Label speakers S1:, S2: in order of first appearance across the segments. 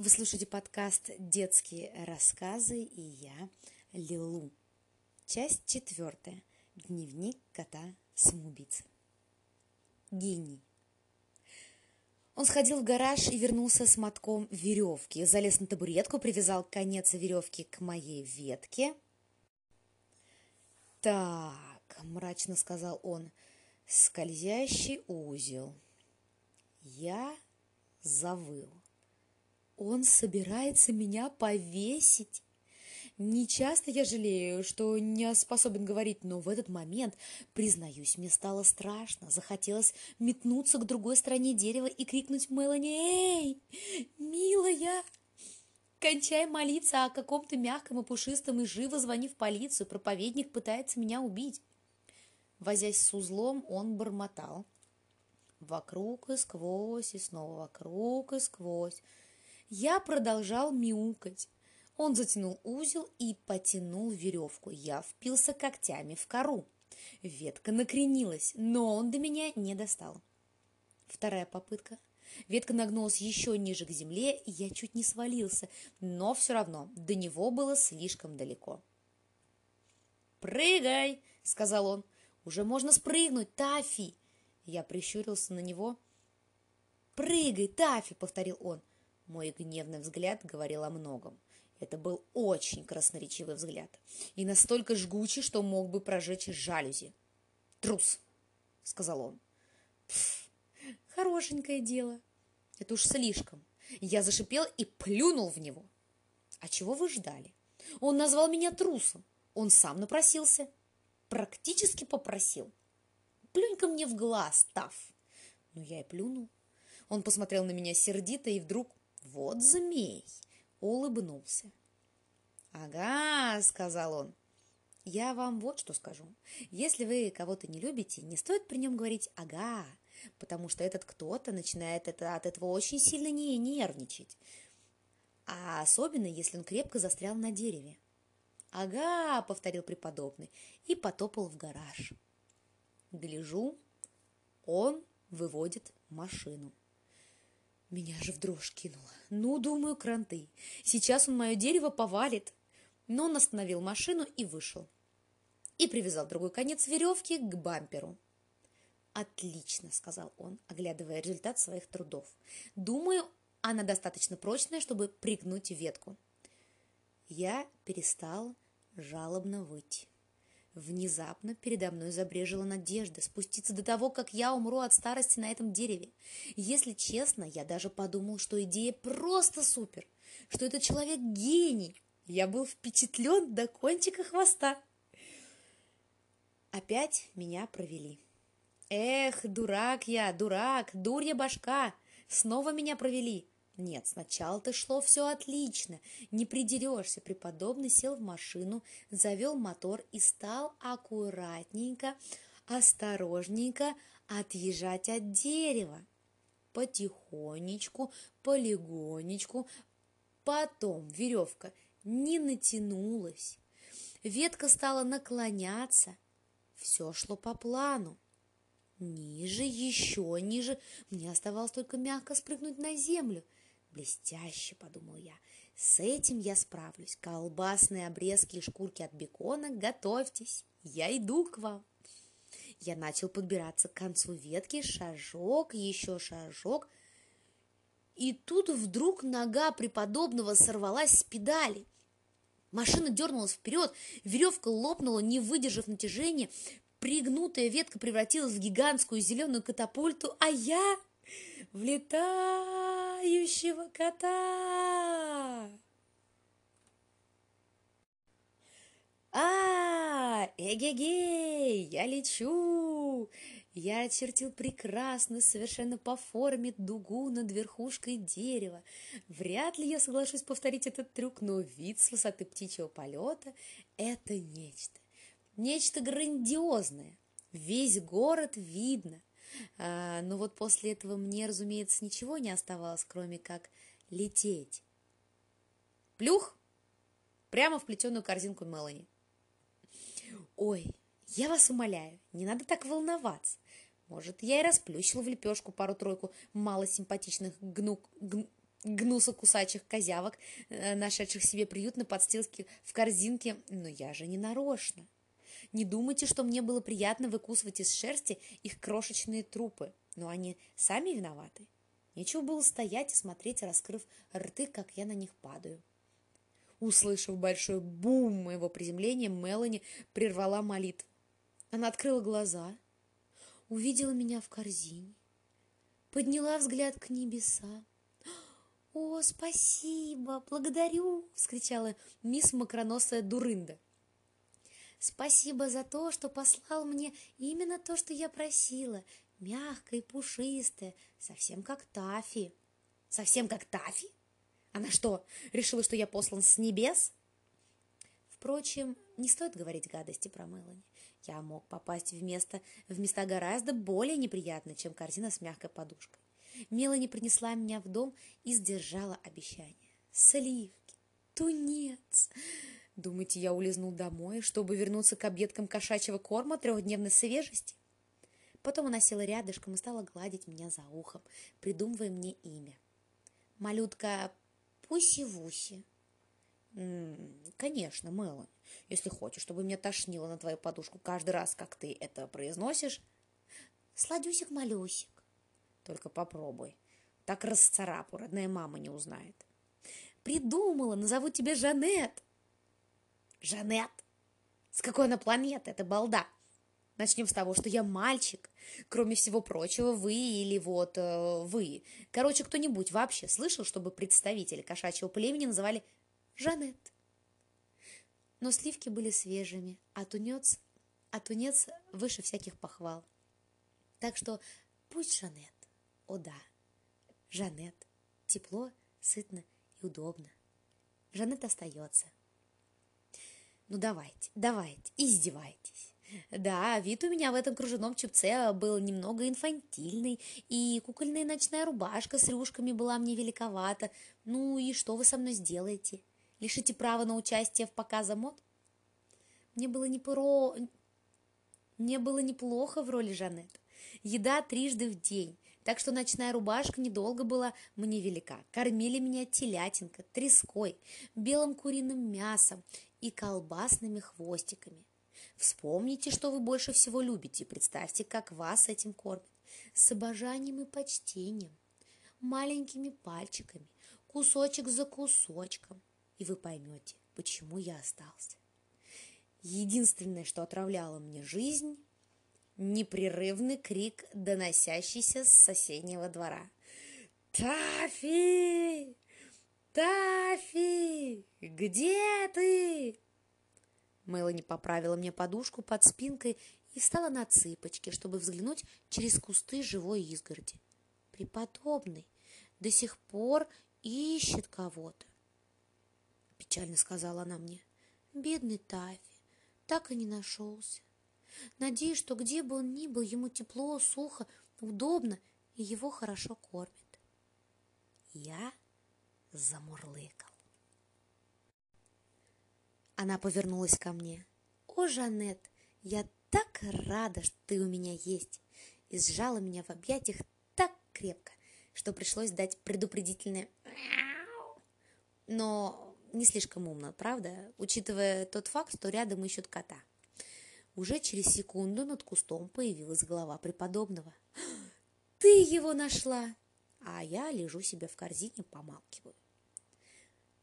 S1: Вы слушаете подкаст «Детские рассказы» и я, Лилу. Часть четвертая. Дневник кота-самоубийцы. Гений. Он сходил в гараж и вернулся с мотком веревки. Залез на табуретку, привязал конец веревки к моей ветке. «Так», — мрачно сказал он, — «скользящий узел». Я завыл. Он собирается меня повесить. Не часто я жалею, что не способен говорить, но в этот момент, признаюсь, мне стало страшно. Захотелось метнуться к другой стороне дерева и крикнуть Мелани «Эй, милая!» Кончай молиться о каком-то мягком и пушистом и живо звони в полицию. Проповедник пытается меня убить. Возясь с узлом, он бормотал. Вокруг и сквозь, и снова вокруг и сквозь. Я продолжал мяукать. Он затянул узел и потянул веревку. Я впился когтями в кору. Ветка накренилась, но он до меня не достал. Вторая попытка. Ветка нагнулась еще ниже к земле, и я чуть не свалился, но все равно до него было слишком далеко. «Прыгай!» — сказал он. «Уже можно спрыгнуть, Тафи!» Я прищурился на него. «Прыгай, Тафи!» — повторил он. Мой гневный взгляд говорил о многом. Это был очень красноречивый взгляд и настолько жгучий, что мог бы прожечь жалюзи. «Трус!» — сказал он. «Хорошенькое дело. Это уж слишком». Я зашипел и плюнул в него. «А чего вы ждали? Он назвал меня трусом. Он сам напросился. Практически попросил. Плюнь-ка мне в глаз, Таф!» Ну, я и плюнул. Он посмотрел на меня сердито и вдруг вот змей! Улыбнулся. Ага, сказал он. Я вам вот что скажу. Если вы кого-то не любите, не стоит при нем говорить «ага», потому что этот кто-то начинает это, от этого очень сильно не нервничать. А особенно, если он крепко застрял на дереве. «Ага», — повторил преподобный и потопал в гараж. Гляжу, он выводит машину. Меня же в дрожь кинуло. Ну, думаю, кранты. Сейчас он мое дерево повалит. Но он остановил машину и вышел. И привязал другой конец веревки к бамперу. «Отлично», — сказал он, оглядывая результат своих трудов. «Думаю, она достаточно прочная, чтобы пригнуть ветку». Я перестал жалобно выть. Внезапно передо мной забрежила надежда спуститься до того, как я умру от старости на этом дереве. Если честно, я даже подумал, что идея просто супер, что этот человек гений. Я был впечатлен до кончика хвоста. Опять меня провели. Эх, дурак я, дурак, дурья башка. Снова меня провели. Нет, сначала-то шло все отлично, не придерешься. Преподобный сел в машину, завел мотор и стал аккуратненько, осторожненько отъезжать от дерева. Потихонечку, полегонечку. Потом веревка не натянулась. Ветка стала наклоняться. Все шло по плану. Ниже, еще ниже. Мне оставалось только мягко спрыгнуть на землю – Блестяще, подумал я. С этим я справлюсь. Колбасные обрезки и шкурки от бекона, готовьтесь. Я иду к вам. Я начал подбираться к концу ветки, шажок, еще шажок. И тут вдруг нога преподобного сорвалась с педали. Машина дернулась вперед, веревка лопнула, не выдержав натяжения, пригнутая ветка превратилась в гигантскую зеленую катапульту, а я в летающего кота. А, эгегей, я лечу! Я очертил прекрасно, совершенно по форме дугу над верхушкой дерева. Вряд ли я соглашусь повторить этот трюк, но вид с высоты птичьего полета – это нечто. Нечто грандиозное. Весь город видно. А, но вот после этого мне, разумеется, ничего не оставалось, кроме как лететь. Плюх! Прямо в плетеную корзинку Мелани. Ой, я вас умоляю, не надо так волноваться. Может, я и расплющил в лепешку пару-тройку малосимпатичных гнук... Гн... гнуса кусачих козявок, э, нашедших себе приют на подстилке в корзинке, но я же не нарочно. Не думайте, что мне было приятно выкусывать из шерсти их крошечные трупы, но они сами виноваты. Нечего было стоять и смотреть, раскрыв рты, как я на них падаю. Услышав большой бум моего приземления, Мелани прервала молитву. Она открыла глаза, увидела меня в корзине, подняла взгляд к небесам. «О, спасибо! Благодарю!» — вскричала мисс Макроносая Дурында. «Спасибо за то, что послал мне именно то, что я просила. Мягкое и пушистое, совсем как Тафи». «Совсем как Тафи? Она что, решила, что я послан с небес?» Впрочем, не стоит говорить гадости про Мелани. Я мог попасть в место, в места гораздо более неприятные, чем корзина с мягкой подушкой. Мелани принесла меня в дом и сдержала обещание. Сливки, тунец. Думаете, я улизнул домой, чтобы вернуться к объедкам кошачьего корма трехдневной свежести? Потом она села рядышком и стала гладить меня за ухом, придумывая мне имя. Малютка Пуси-Вуси. Конечно, Мелани, если хочешь, чтобы меня тошнило на твою подушку каждый раз, как ты это произносишь. Сладюсик-малюсик. Только попробуй. Так расцарапу, родная мама не узнает. Придумала, назову тебя Жанет. Жанет? С какой она планеты, эта балда? Начнем с того, что я мальчик. Кроме всего прочего, вы или вот э, вы. Короче, кто-нибудь вообще слышал, чтобы представители кошачьего племени называли Жанет? Но сливки были свежими, а тунец, а тунец выше всяких похвал. Так что пусть Жанет. О да, Жанет. Тепло, сытно и удобно. Жанет остается. Ну давайте, давайте, издевайтесь. Да, вид у меня в этом кружевном чепце был немного инфантильный, и кукольная ночная рубашка с рюшками была мне великовата. Ну и что вы со мной сделаете? Лишите права на участие в показе мод? Мне было не про... Мне было неплохо в роли Жанет. Еда трижды в день, так что ночная рубашка недолго была мне велика. Кормили меня телятинка, треской, белым куриным мясом и колбасными хвостиками. Вспомните, что вы больше всего любите, и представьте, как вас этим кормят. С обожанием и почтением, маленькими пальчиками, кусочек за кусочком. И вы поймете, почему я остался. Единственное, что отравляло мне жизнь, непрерывный крик, доносящийся с соседнего двора. «Тафи! Тафи! Где ты?» Мелани поправила мне подушку под спинкой и встала на цыпочки, чтобы взглянуть через кусты живой изгороди. Преподобный до сих пор ищет кого-то. Печально сказала она мне. Бедный Тафи, так и не нашелся. Надеюсь, что где бы он ни был, ему тепло, сухо, удобно и его хорошо кормят. Я замурлыкал. Она повернулась ко мне. «О, Жанет, я так рада, что ты у меня есть!» И сжала меня в объятиях так крепко, что пришлось дать предупредительное но не слишком умно, правда, учитывая тот факт, что рядом ищут кота. Уже через секунду над кустом появилась голова преподобного. «Ты его нашла!» А я лежу себе в корзине, помалкиваю.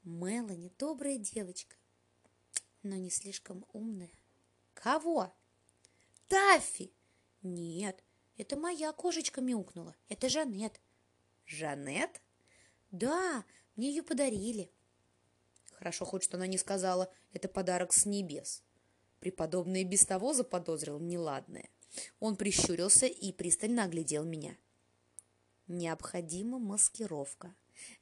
S1: Мелани добрая девочка, но не слишком умная. «Кого?» «Таффи!» «Нет, это моя кошечка мяукнула. Это Жанет». «Жанет?» «Да, мне ее подарили». Хорошо хоть, что она не сказала «это подарок с небес». Преподобный без того заподозрил неладное. Он прищурился и пристально оглядел меня. Необходима маскировка.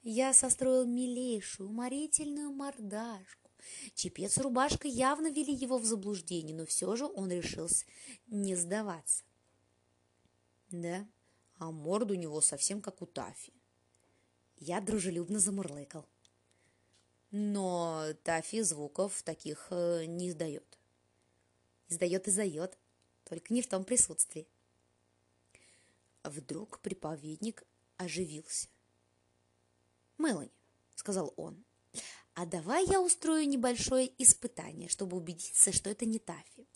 S1: Я состроил милейшую, уморительную мордашку. Чепец и рубашка явно вели его в заблуждение, но все же он решился не сдаваться. Да, а морда у него совсем как у Тафи. Я дружелюбно замурлыкал. Но Тафи звуков таких э, не издает. Издает, издает, только не в том присутствии. Вдруг приповедник оживился. Мелани, сказал он, а давай я устрою небольшое испытание, чтобы убедиться, что это не Тафи.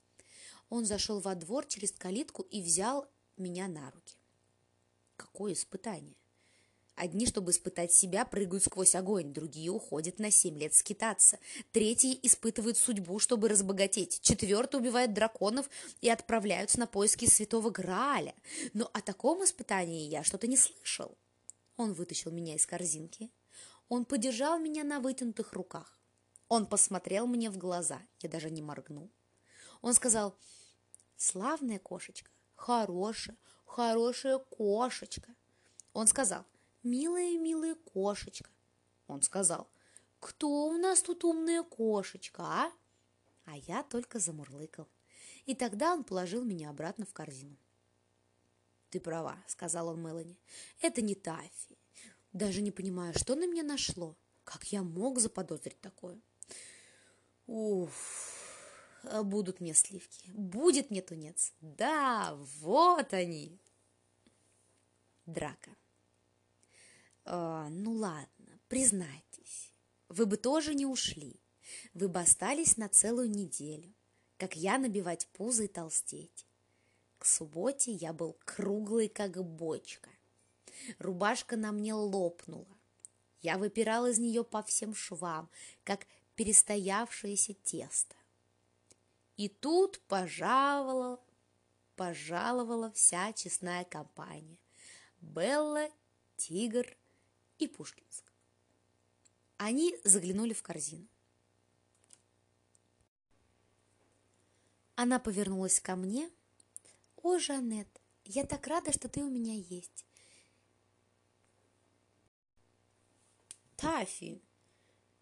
S1: Он зашел во двор через калитку и взял меня на руки. Какое испытание? Одни, чтобы испытать себя, прыгают сквозь огонь, другие уходят на семь лет скитаться, третьи испытывают судьбу, чтобы разбогатеть, четвертый убивает драконов и отправляются на поиски святого Грааля. Но о таком испытании я что-то не слышал. Он вытащил меня из корзинки. Он подержал меня на вытянутых руках. Он посмотрел мне в глаза. Я даже не моргнул. Он сказал, славная кошечка, хорошая, хорошая кошечка. Он сказал, «Милая, милая кошечка!» Он сказал, «Кто у нас тут умная кошечка, а?» А я только замурлыкал. И тогда он положил меня обратно в корзину. «Ты права», — сказал он Мелани. «Это не Таффи. Даже не понимаю, что на меня нашло. Как я мог заподозрить такое?» «Уф, будут мне сливки, будет мне тунец. Да, вот они!» Драка. «Э, ну ладно, признайтесь, вы бы тоже не ушли. Вы бы остались на целую неделю, как я набивать пузо и толстеть. К субботе я был круглый, как бочка. Рубашка на мне лопнула. Я выпирал из нее по всем швам, как перестоявшееся тесто. И тут пожаловала, пожаловала вся честная компания. Белла, Тигр, и Пушкинск. Они заглянули в корзину. Она повернулась ко мне. «О, Жанет, я так рада, что ты у меня есть!» «Тафи!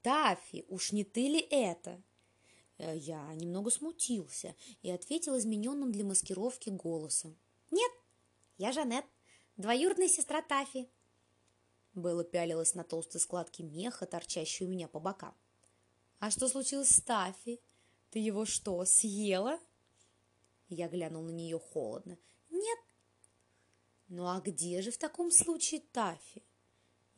S1: Тафи, уж не ты ли это?» э, Я немного смутился и ответил измененным для маскировки голосом. «Нет, я Жанет, двоюродная сестра Тафи. Белла пялилась на толстые складки меха, торчащие у меня по бокам. «А что случилось с Таффи? Ты его что, съела?» Я глянул на нее холодно. «Нет». «Ну а где же в таком случае Таффи?»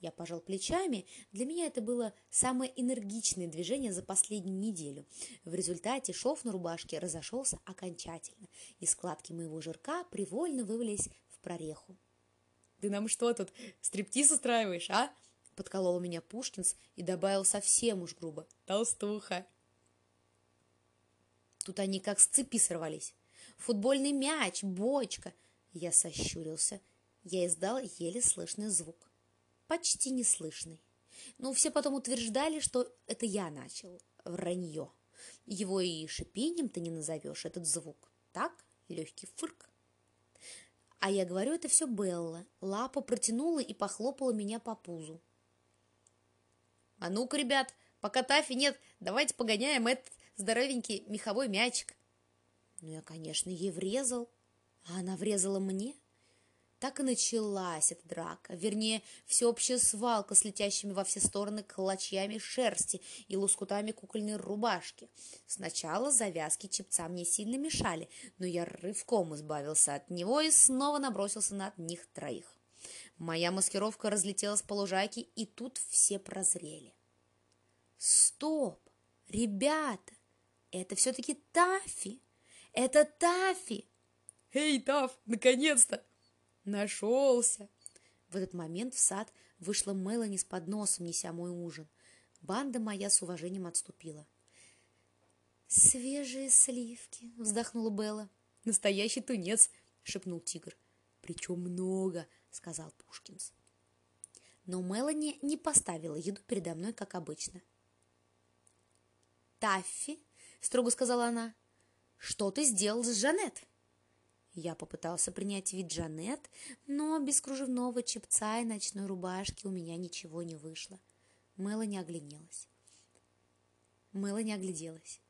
S1: Я пожал плечами. Для меня это было самое энергичное движение за последнюю неделю. В результате шов на рубашке разошелся окончательно, и складки моего жирка привольно вывалились в прореху. Ты нам что тут, стриптиз устраиваешь, а? Подколол меня Пушкинс и добавил совсем уж грубо. Толстуха. Тут они как с цепи сорвались. Футбольный мяч, бочка. Я сощурился. Я издал еле слышный звук. Почти неслышный. Но все потом утверждали, что это я начал. Вранье. Его и шипением-то не назовешь, этот звук. Так, легкий фырк. А я говорю, это все Белла. Лапа протянула и похлопала меня по пузу. А ну-ка, ребят, пока Тафи нет, давайте погоняем этот здоровенький меховой мячик. Ну, я, конечно, ей врезал, а она врезала мне. Так и началась эта драка, вернее, всеобщая свалка с летящими во все стороны клочьями шерсти и лоскутами кукольной рубашки. Сначала завязки чепца мне сильно мешали, но я рывком избавился от него и снова набросился на них троих. Моя маскировка разлетелась по лужайке, и тут все прозрели. Стоп! Ребята! Это все-таки Тафи! Это Тафи! Эй, Таф, наконец-то! Нашелся!» В этот момент в сад вышла Мелани с подносом, неся мой ужин. Банда моя с уважением отступила. «Свежие сливки!» — вздохнула Белла. «Настоящий тунец!» — шепнул тигр. «Причем много!» — сказал Пушкинс. Но Мелани не поставила еду передо мной, как обычно. «Таффи!» — строго сказала она. «Что ты сделал с Жанет?» Я попытался принять вид Джанет, но без кружевного чепца и ночной рубашки у меня ничего не вышло. Мелани огляделась. Мелани огляделась.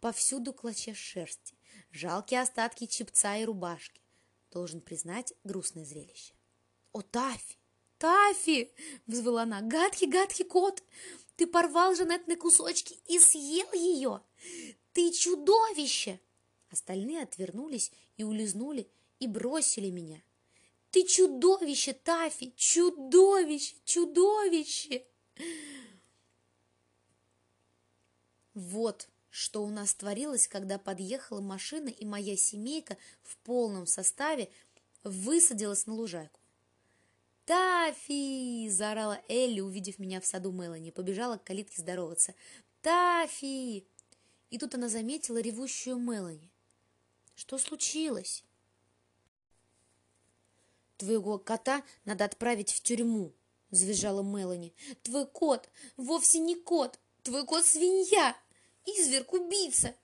S1: Повсюду клочья шерсти, жалкие остатки чепца и рубашки. Должен признать, грустное зрелище. «О, Тафи! Тафи!» — взвыла она. «Гадкий, гадкий кот! Ты порвал Жанет на кусочки и съел ее! Ты чудовище!» Остальные отвернулись и улизнули, и бросили меня. «Ты чудовище, Тафи! Чудовище! Чудовище!» Вот что у нас творилось, когда подъехала машина, и моя семейка в полном составе высадилась на лужайку. «Тафи!» – заорала Элли, увидев меня в саду Мелани, побежала к калитке здороваться. «Тафи!» И тут она заметила ревущую Мелани. «Что случилось?» «Твоего кота надо отправить в тюрьму», – завизжала Мелани. «Твой кот вовсе не кот, твой кот свинья, изверг-убийца!»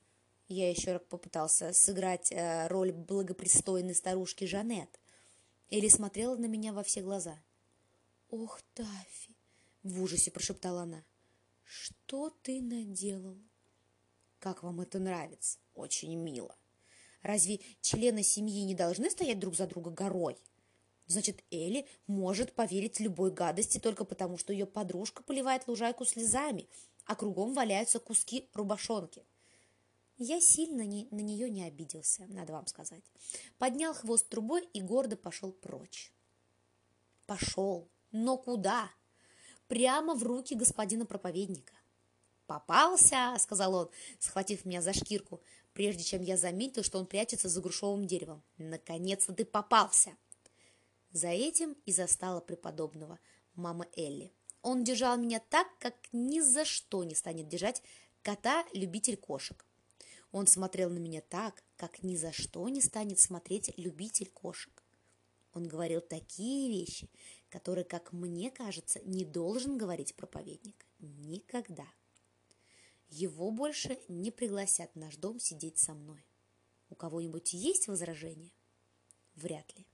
S1: Я еще раз попытался сыграть э, роль благопристойной старушки Жанет. Элли смотрела на меня во все глаза. «Ох, Таффи!» — в ужасе прошептала она. «Что ты наделал?» «Как вам это нравится? Очень мило. Разве члены семьи не должны стоять друг за друга горой?» Значит, Элли может поверить любой гадости только потому, что ее подружка поливает лужайку слезами, а кругом валяются куски рубашонки. Я сильно не, на нее не обиделся, надо вам сказать. Поднял хвост трубой и гордо пошел прочь. Пошел, но куда? Прямо в руки господина проповедника. «Попался!» — сказал он, схватив меня за шкирку, прежде чем я заметил, что он прячется за грушевым деревом. «Наконец-то ты попался!» За этим и застала преподобного мама Элли. Он держал меня так, как ни за что не станет держать кота-любитель кошек. Он смотрел на меня так, как ни за что не станет смотреть любитель кошек. Он говорил такие вещи, которые, как мне кажется, не должен говорить проповедник. Никогда. Его больше не пригласят в наш дом сидеть со мной. У кого-нибудь есть возражения? Вряд ли.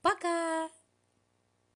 S1: Пока!